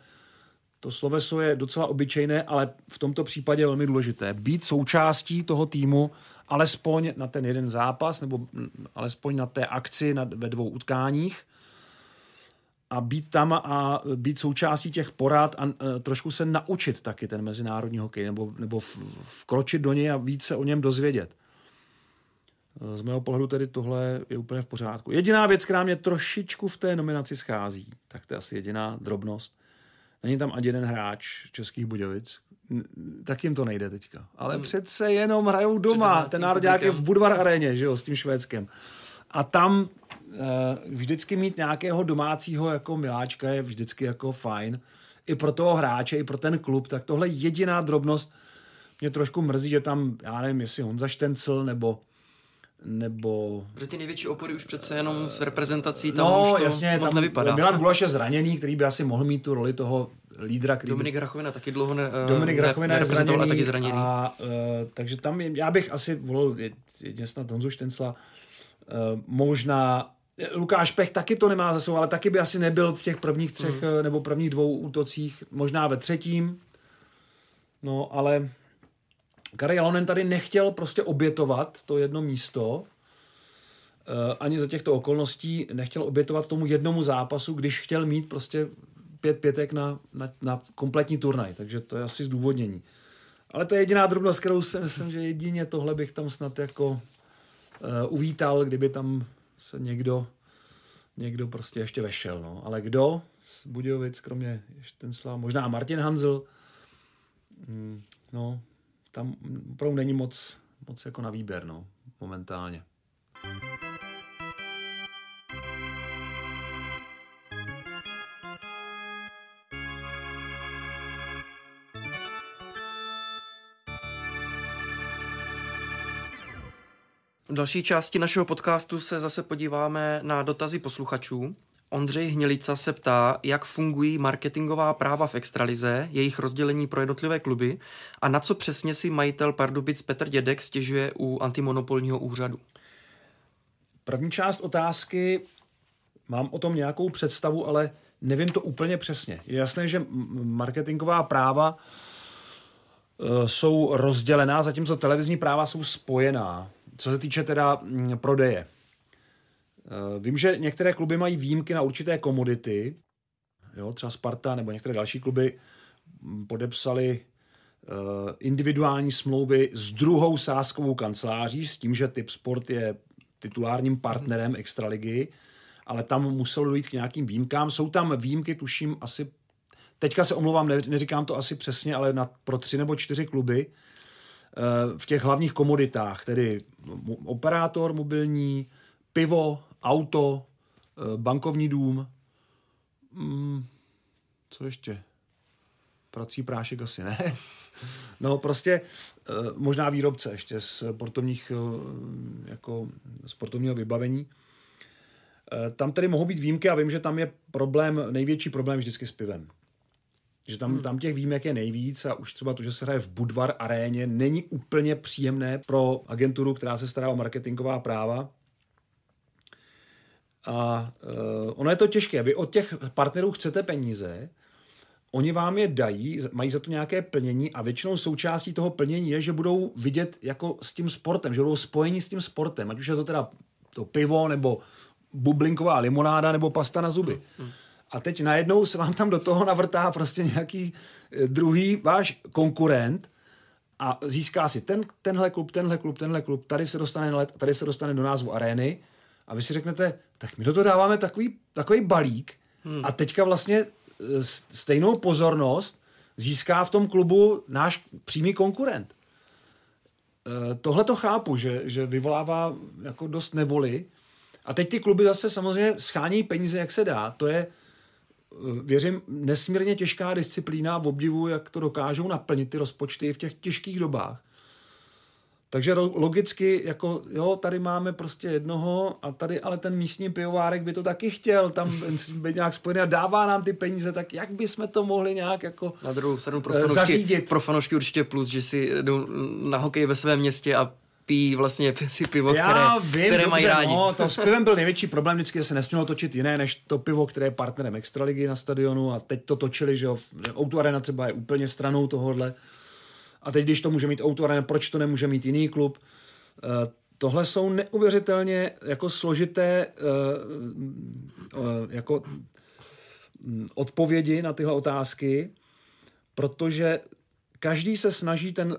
to sloveso je docela obyčejné, ale v tomto případě velmi důležité. Být součástí toho týmu alespoň na ten jeden zápas, nebo alespoň na té akci na, ve dvou utkáních a být tam a být součástí těch porad a, a trošku se naučit taky ten mezinárodní hokej, nebo, nebo v, vkročit do něj a víc se o něm dozvědět. Z mého pohledu tedy tohle je úplně v pořádku. Jediná věc, která mě trošičku v té nominaci schází, tak to je asi jediná drobnost. Není tam ani jeden hráč Českých Budějovic, tak jim to nejde teďka. Ale hmm. přece jenom hrajou doma. Ten národák je v Budvar aréně, že jo, s tím Švédskem. A tam uh, vždycky mít nějakého domácího jako miláčka je vždycky jako fajn. I pro toho hráče, i pro ten klub. Tak tohle jediná drobnost mě trošku mrzí, že tam, já nevím, jestli Honza Štencel nebo nebo... Protože ty největší opory už přece jenom s reprezentací tam no, už to jasně, moc tam nevypadá. Milan Gulaš je zraněný, který by asi mohl mít tu roli toho lídra. Který Dominik Rachovina taky dlouho ne, Dominik Rachovina je zraněný, a taky zraněný. A, uh, takže tam je, já bych asi volil jedně snad Honzu Štencla, uh, možná Lukáš Pech taky to nemá za sebou, ale taky by asi nebyl v těch prvních třech mm. nebo prvních dvou útocích, možná ve třetím. No, ale Kari Jalonen tady nechtěl prostě obětovat to jedno místo, ani za těchto okolností nechtěl obětovat tomu jednomu zápasu, když chtěl mít prostě pět pětek na, na, na kompletní turnaj, takže to je asi zdůvodnění. Ale to je jediná drobnost, kterou si myslím, že jedině tohle bych tam snad jako uh, uvítal, kdyby tam se někdo, někdo prostě ještě vešel. No. Ale kdo z Budějovic, kromě Štenslava, možná Martin Hanzel, mm, no, tam opravdu není moc, moc jako na výběr, no, momentálně. V další části našeho podcastu se zase podíváme na dotazy posluchačů. Ondřej Hnilica se ptá, jak fungují marketingová práva v Extralize, jejich rozdělení pro jednotlivé kluby a na co přesně si majitel Pardubic Petr Dědek stěžuje u antimonopolního úřadu. První část otázky, mám o tom nějakou představu, ale nevím to úplně přesně. Je jasné, že marketingová práva e, jsou rozdělená, zatímco televizní práva jsou spojená. Co se týče teda prodeje. Eh, vím, že některé kluby mají výjimky na určité komodity, jo, třeba Sparta nebo některé další kluby podepsali eh, individuální smlouvy s druhou sáskovou kanceláří s tím, že Typ Sport je titulárním partnerem Extraligy, ale tam muselo dojít k nějakým výjimkám. Jsou tam výjimky, tuším, asi teďka se omlouvám, neříkám to asi přesně, ale na, pro tři nebo čtyři kluby v těch hlavních komoditách, tedy operátor mobilní, pivo, auto, eh, bankovní dům, mm, co ještě? Prací prášek asi ne. No prostě eh, možná výrobce ještě z sportovních, eh, jako sportovního vybavení. Tam tedy mohou být výjimky a vím, že tam je problém, největší problém vždycky s pivem. Že tam, hmm. tam těch výjimek je nejvíc a už třeba to, že se hraje v Budvar aréně, není úplně příjemné pro agenturu, která se stará o marketingová práva, a uh, ono je to těžké. Vy od těch partnerů chcete peníze, oni vám je dají, mají za to nějaké plnění a většinou součástí toho plnění je, že budou vidět jako s tím sportem, že budou spojení s tím sportem, ať už je to teda to pivo, nebo bublinková limonáda, nebo pasta na zuby. A teď najednou se vám tam do toho navrtá prostě nějaký eh, druhý váš konkurent a získá si ten, tenhle klub, tenhle klub, tenhle klub, tady se dostane na let, tady se dostane do názvu arény a vy si řeknete, tak my do toho dáváme takový, takový balík hmm. a teďka vlastně e, stejnou pozornost získá v tom klubu náš přímý konkurent. E, tohle to chápu, že, že vyvolává jako dost nevoli. A teď ty kluby zase samozřejmě schání peníze, jak se dá. To je, věřím, nesmírně těžká disciplína v obdivu, jak to dokážou naplnit ty rozpočty v těch těžkých dobách. Takže logicky, jako jo, tady máme prostě jednoho a tady ale ten místní pivovárek by to taky chtěl tam být nějak spojený a dává nám ty peníze, tak jak bychom to mohli nějak jako Na druhou stranu pro fanoušky, zařídit. pro fanoušky určitě plus, že si jdou na hokej ve svém městě a pijí vlastně si pivo, Já které, vím, které dobře, mají rádi. No, to s pivem byl největší problém, vždycky se nesmělo točit jiné než to pivo, které je partnerem Extraligy na stadionu a teď to točili, že jo, Outu Arena třeba je úplně stranou tohohle a teď, když to může mít Auto Arena, proč to nemůže mít jiný klub? Eh, tohle jsou neuvěřitelně jako složité eh, eh, jako mm, odpovědi na tyhle otázky, protože každý se snaží ten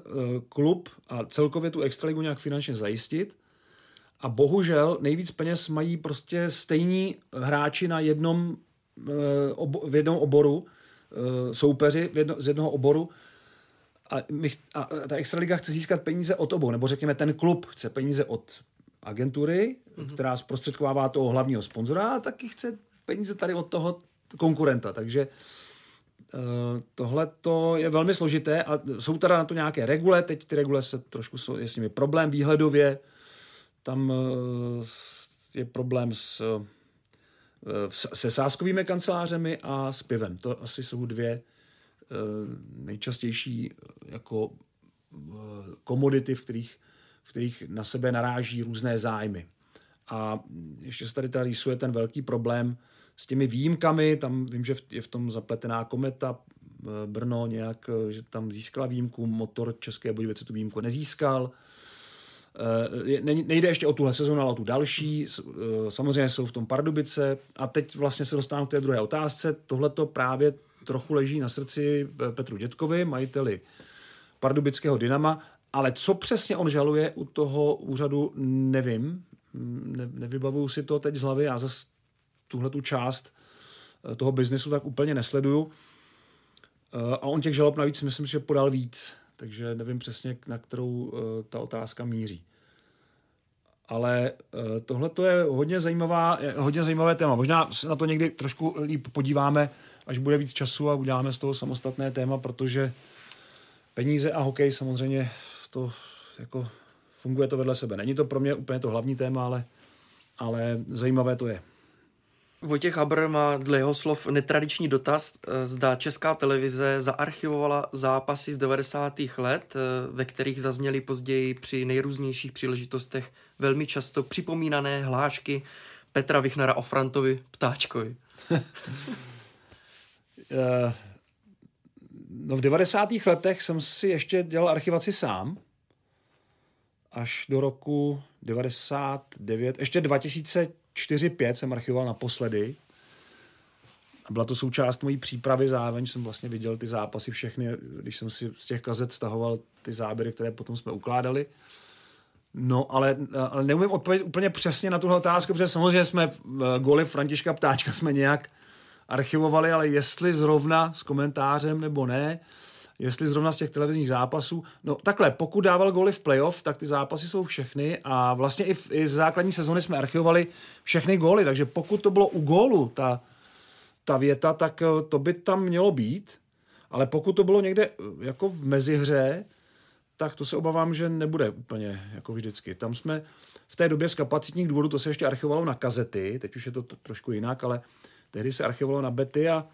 klub a celkově tu extraligu nějak finančně zajistit a bohužel nejvíc peněz mají prostě stejní hráči na jednom, v jednom oboru, soupeři z jednoho oboru, a, my, a ta Extraliga chce získat peníze od obou, nebo řekněme ten klub chce peníze od agentury, mm-hmm. která zprostředkovává toho hlavního sponzora a taky chce peníze tady od toho konkurenta, takže uh, tohle to je velmi složité a jsou teda na to nějaké regule, teď ty regule se trošku jsou, je s nimi problém výhledově, tam uh, je problém s, uh, se sáskovými kancelářemi a s pivem. To asi jsou dvě Eh, nejčastější eh, jako eh, komodity, v kterých, v kterých na sebe naráží různé zájmy. A ještě se tady tady rýsuje ten velký problém s těmi výjimkami, tam vím, že je v tom zapletená kometa, Brno nějak, že tam získala výjimku, motor České Budějovice tu výjimku nezískal. Eh, nejde ještě o tuhle sezónu, ale o tu další. Eh, samozřejmě jsou v tom Pardubice a teď vlastně se dostávám k té druhé otázce. Tohle to právě trochu leží na srdci Petru Dětkovi, majiteli pardubického Dynama, ale co přesně on žaluje u toho úřadu, nevím. Ne, nevybavuju si to teď z hlavy, já zase tuhle tu část eh, toho biznesu tak úplně nesleduju. A on těch žalob navíc myslím, že podal víc takže nevím přesně, na kterou uh, ta otázka míří. Ale tohle to je hodně, zajímavá, hodně zajímavé téma. Možná se na to někdy trošku líp podíváme, až bude víc času a uděláme z toho samostatné téma, protože peníze a hokej samozřejmě to jako funguje to vedle sebe. Není to pro mě úplně to hlavní téma, ale, ale zajímavé to je. Vojtěch Habr má dle jeho slov netradiční dotaz, eh, zda česká televize zaarchivovala zápasy z 90. let, eh, ve kterých zazněly později při nejrůznějších příležitostech velmi často připomínané hlášky Petra Vichnara o Frantovi Ptáčkovi. Eh, no v 90. letech jsem si ještě dělal archivaci sám, až do roku 99, ještě 2000 4-5 jsem archivoval naposledy. A byla to součást mojí přípravy, zároveň jsem vlastně viděl ty zápasy všechny, když jsem si z těch kazet stahoval ty záběry, které potom jsme ukládali. No, ale, ale neumím odpovědět úplně přesně na tuhle otázku, protože samozřejmě jsme goly Františka Ptáčka jsme nějak archivovali, ale jestli zrovna s komentářem nebo ne, jestli zrovna z těch televizních zápasů. No takhle, pokud dával góly v playoff, tak ty zápasy jsou všechny a vlastně i, v, i z základní sezony jsme archivovali všechny góly, takže pokud to bylo u gólu, ta, ta věta, tak eh, to by tam mělo být, ale pokud to bylo někde eh, jako v mezihře, tak to se obávám, že nebude úplně jako vždycky. Tam jsme v té době z kapacitních důvodů, to se ještě archivovalo na kazety, teď už je to trošku jinak, ale tehdy se archivovalo na bety a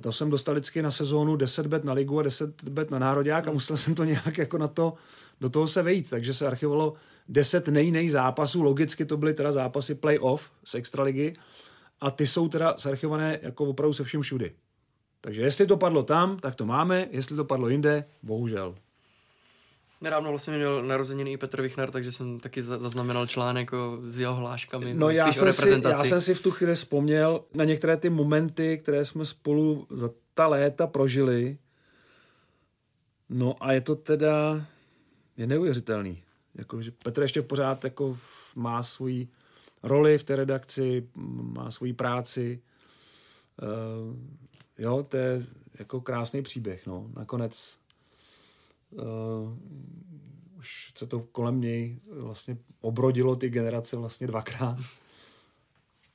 to jsem dostal vždycky na sezónu 10 bet na ligu a 10 bet na národák a musel jsem to nějak jako na to, do toho se vejít. Takže se archivovalo 10 nej, zápasů, logicky to byly teda zápasy playoff z extraligy a ty jsou teda zarchivované jako opravdu se vším všudy. Takže jestli to padlo tam, tak to máme, jestli to padlo jinde, bohužel. Nedávno vlastně měl narozeniny i Petr Vichner, takže jsem taky zaznamenal článek o, s jeho hláškami. No já jsem, si, já jsem si v tu chvíli vzpomněl na některé ty momenty, které jsme spolu za ta léta prožili. No a je to teda je neuvěřitelný. Jako, že Petr ještě pořád jako má svoji roli v té redakci, má svoji práci. Uh, jo, to je jako krásný příběh. No. Nakonec uh, už se to kolem něj vlastně obrodilo ty generace vlastně dvakrát.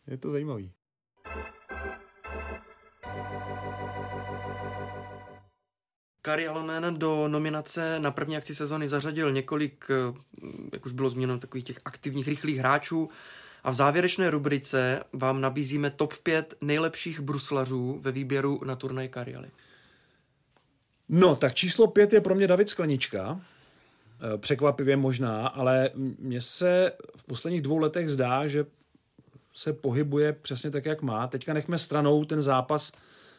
Je to zajímavý. Kari Alonen do nominace na první akci sezony zařadil několik, eh, jak už bylo zmíněno, takových těch aktivních, rychlých hráčů. A v závěrečné rubrice vám nabízíme top 5 nejlepších bruslařů ve výběru na turnaj Karialy. No, tak číslo pět je pro mě David Sklenička. Eh, překvapivě možná, ale mně se v posledních dvou letech zdá, že se pohybuje přesně tak, jak má. Teďka nechme stranou ten zápas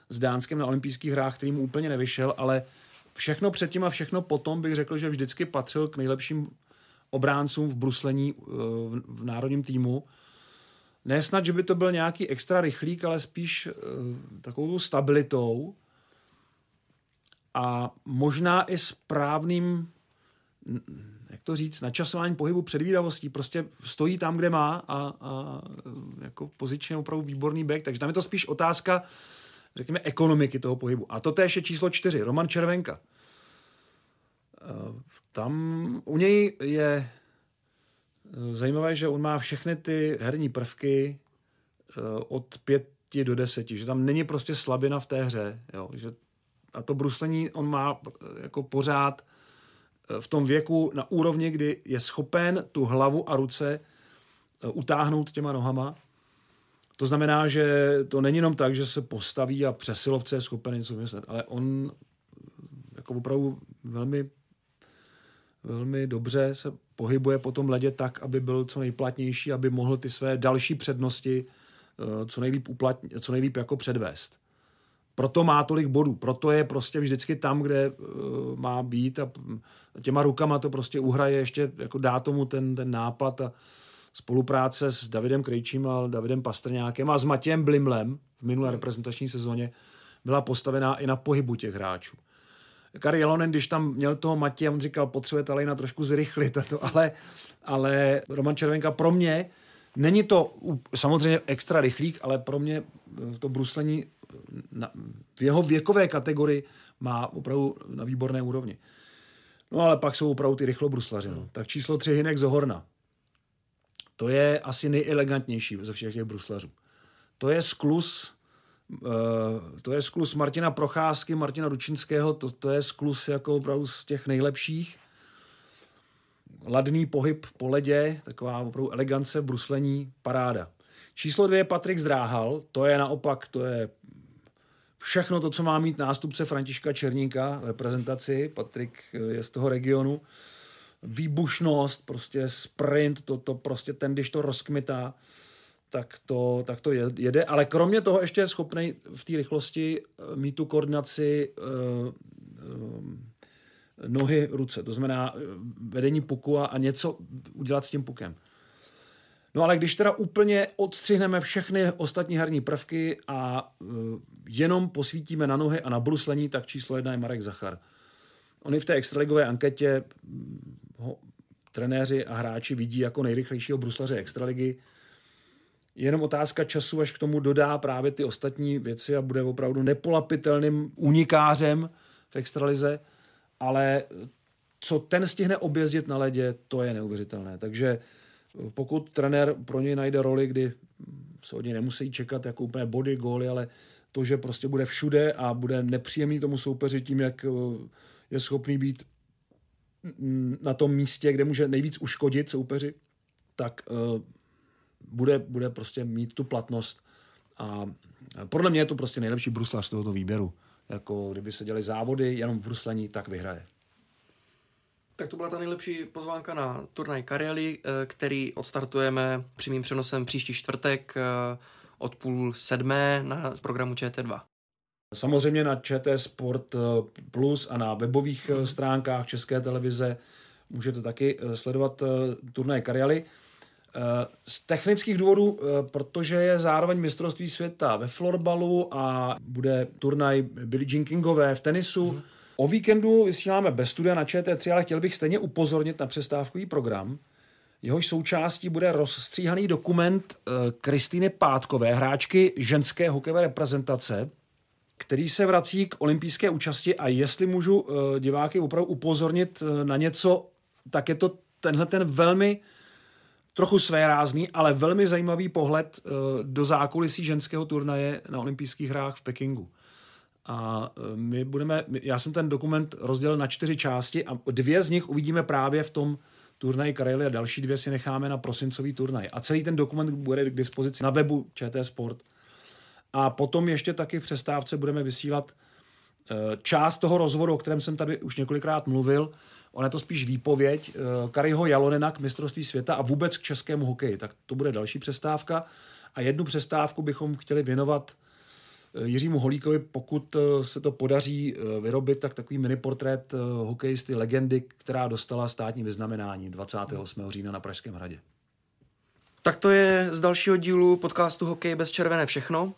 s Dánskem na olympijských hrách, který mu úplně nevyšel, ale všechno předtím a všechno potom bych řekl, že vždycky patřil k nejlepším obráncům v bruslení eh, v národním týmu. Ne snad, že by to byl nějaký extra rychlík, ale spíš eh, takovou stabilitou, a možná i správným jak to říct, načasování pohybu předvídavostí, prostě stojí tam, kde má a, a jako pozičně opravdu výborný back, takže tam je to spíš otázka, řekněme, ekonomiky toho pohybu. A to též je číslo čtyři, Roman Červenka. Tam u něj je zajímavé, že on má všechny ty herní prvky eh, od pěti do deseti, že tam není prostě slabina v té hře, jo, že a to bruslení on má eh, jako pořád eh, v tom věku na úrovni, kdy je schopen tu hlavu a ruce eh, utáhnout těma nohama. To znamená, že to není jenom tak, že se postaví a přesilovce je schopen něco vymyslet, ale on jako opravdu velmi, velmi dobře se pohybuje po tom ledě tak, aby byl co nejplatnější, aby mohl ty své další přednosti co nejlíp, uplatň, co nejlíp jako předvést. Proto má tolik bodů, proto je prostě vždycky tam, kde uh, má být a těma rukama to prostě uhraje, ještě jako dá tomu ten, ten nápad a spolupráce s Davidem Krejčím a Davidem Pastrňákem a s Matějem Blimlem v minulé reprezentační sezóně byla postavená i na pohybu těch hráčů. Kari Jelonen, když tam měl toho Matěje, on říkal, potřebuje na trošku zrychlit, a to, ale, ale Roman Červenka pro mě není to samozřejmě extra rychlík, ale pro mě to bruslení na, v jeho věkové kategorii má opravdu na výborné úrovni. No ale pak jsou opravdu ty rychlobruslaři. No. Tak číslo tři Hinek Zohorna. To je asi nejelegantnější ze všech těch bruslařů. To je sklus Uh, to je sklus Martina Procházky, Martina Ručinského, to, to je sklus jako opravdu z těch nejlepších. Ladný pohyb po ledě, taková opravdu elegance, bruslení, paráda. Číslo dvě je Patrik Zdráhal, to je naopak, to je všechno to, co má mít nástupce Františka Černíka v reprezentaci. Patrik je z toho regionu. Výbušnost, prostě sprint, to, to prostě ten, když to rozkmitá, tak to, tak to jede. Ale kromě toho ještě je schopný v té rychlosti eh, mít tu koordinaci uh, nohy, ruce. To znamená vedení puku a, a něco udělat s tím pukem. No ale když teda úplně odstřihneme všechny ostatní herní prvky a uh, jenom posvítíme na nohy a na bruslení, tak číslo jedna je Marek Zachar. Oni v té extraligové anketě mm, ho trenéři a hráči vidí jako nejrychlejšího bruslaře extraligy. Jenom otázka času, až k tomu dodá právě ty ostatní věci a bude opravdu nepolapitelným unikářem v extralize, ale co ten stihne objezdit na ledě, to je neuvěřitelné. Takže pokud trenér pro něj najde roli, kdy se od něj nemusí čekat jako úplně body, góly, ale to, že prostě bude všude a bude nepříjemný tomu soupeři tím, jak eh, je schopný být na tom místě, kde může nejvíc uškodit soupeři, tak uh, bude, bude prostě mít tu platnost. A podle mě je to prostě nejlepší bruslař tohoto výběru. Jako kdyby se děli závody jenom v bruslení, tak vyhraje. Tak to byla ta nejlepší pozvánka na turnaj Kariali, eh, který odstartujeme přímým přenosem příští čtvrtek eh, od půl sedmé na programu ČT2. Samozřejmě na ČT Sport eh, Plus a na webových stránkách České televize můžete taky sledovat turnaj Kariali. Z technických důvodů, protože je zároveň mistrovství světa ve florbalu a bude turnaj Billie Jean Kingové v tenisu, hmm O víkendu vysíláme bez studia na ČT3, ale chtěl bych stejně upozornit na přestávkový program. Jehož součástí bude rozstříhaný dokument eh, Kristýny Pátkové, hráčky ženské hokejové reprezentace, který se vrací k olympijské účasti a jestli můžu eh, diváky opravdu upozornit eh, na něco, tak je to tenhle ten velmi trochu svérázný, ale velmi zajímavý pohled do zákulisí ženského turnaje na olympijských hrách v Pekingu. A e, my budeme, já jsem ten dokument rozdělil na čtyři části a dvě z nich uvidíme právě v tom turnaji Karely a další dvě si necháme na prosincový turnaj. A celý ten dokument bude k dispozici na webu ČT Sport. A potom ještě taky v přestávce budeme vysílat e, část toho rozhovoru, o kterém jsem tady už několikrát mluvil. On je to spíš výpověď e, Kariho Jalonena k mistrovství světa a vůbec k českému hokeji. Tak to bude další přestávka. A jednu přestávku bychom chtěli věnovat Jiřímu Holíkovi, pokud eh, se to podaří eh, vyrobit, tak takový miniportrét hokejisty legendy, která dostala státní vyznamenání 28. října na Pražském hradě. Tak to je z dalšího dílu podcastu Hokej bez červené všechno.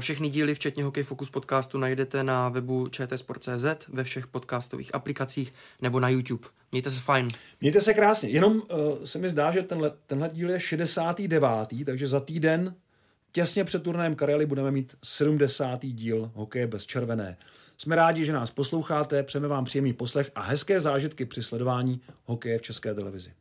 Všechny díly, včetně Hokej Focus podcastu, najdete na webu čtsport.cz, ve všech podcastových aplikacích nebo na YouTube. Mějte se fajn. Mějte se krásně. Jenom uh, se mi zdá, že tenhle, tenhle díl je 69. takže za týden Těsně před turnajem Karely budeme mít 70. díl Hokeje bez červené. Jsme rádi, že nás posloucháte, přejeme vám příjemný poslech a hezké zážitky při sledování hokeje v České televizi.